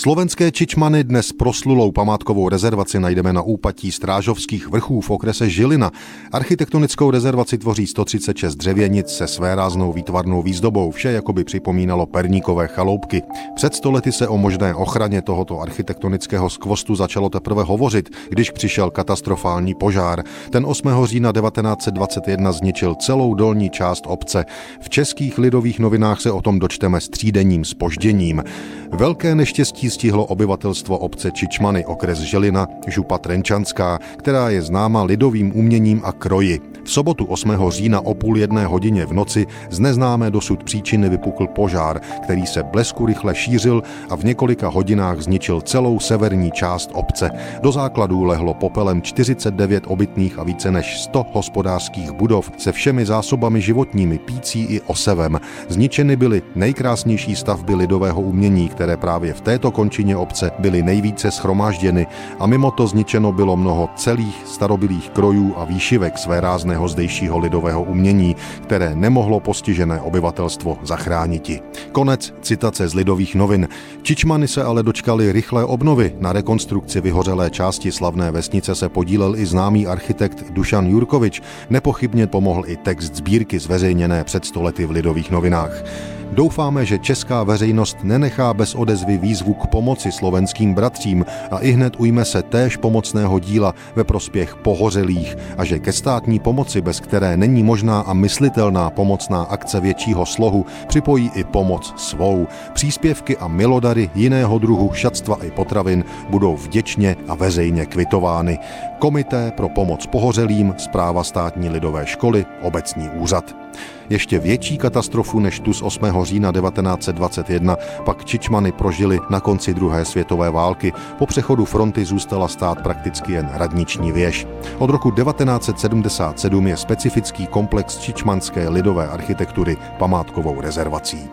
Slovenské Čičmany dnes proslulou památkovou rezervaci najdeme na úpatí Strážovských vrchů v okrese Žilina. Architektonickou rezervaci tvoří 136 dřevěnic se své ráznou výtvarnou výzdobou, vše jako by připomínalo perníkové chaloupky. Před stolety se o možné ochraně tohoto architektonického skvostu začalo teprve hovořit, když přišel katastrofální požár. Ten 8. října 1921 zničil celou dolní část obce. V českých lidových novinách se o tom dočteme s třídenním spožděním. Velké neštěstí stihlo obyvatelstvo obce Čičmany, okres Želina, župa Trenčanská, která je známa lidovým uměním a kroji. Sobotu 8. října o půl jedné hodině v noci z neznámé dosud příčiny vypukl požár, který se blesku rychle šířil a v několika hodinách zničil celou severní část obce. Do základů lehlo popelem 49 obytných a více než 100 hospodářských budov se všemi zásobami životními, pící i osevem. Zničeny byly nejkrásnější stavby lidového umění, které právě v této končině obce byly nejvíce schromážděny a mimo to zničeno bylo mnoho celých starobilých krojů a výšivek své rázného zdejšího lidového umění, které nemohlo postižené obyvatelstvo zachrániti. Konec citace z lidových novin. Čičmany se ale dočkali rychlé obnovy. Na rekonstrukci vyhořelé části slavné vesnice se podílel i známý architekt Dušan Jurkovič. Nepochybně pomohl i text sbírky zveřejněné před stolety v lidových novinách. Doufáme, že česká veřejnost nenechá bez odezvy výzvu k pomoci slovenským bratřím a i hned ujme se též pomocného díla ve prospěch pohořelých a že ke státní pomoci, bez které není možná a myslitelná pomocná akce většího slohu, připojí i pomoc svou. Příspěvky a milodary jiného druhu šatstva i potravin budou vděčně a veřejně kvitovány. Komité pro pomoc pohořelým, zpráva státní lidové školy, obecní úřad. Ještě větší katastrofu než tu z 8. října 1921 pak Čičmany prožili na konci druhé světové války. Po přechodu fronty zůstala stát prakticky jen radniční věž. Od roku 1977 je specifický komplex čičmanské lidové architektury památkovou rezervací.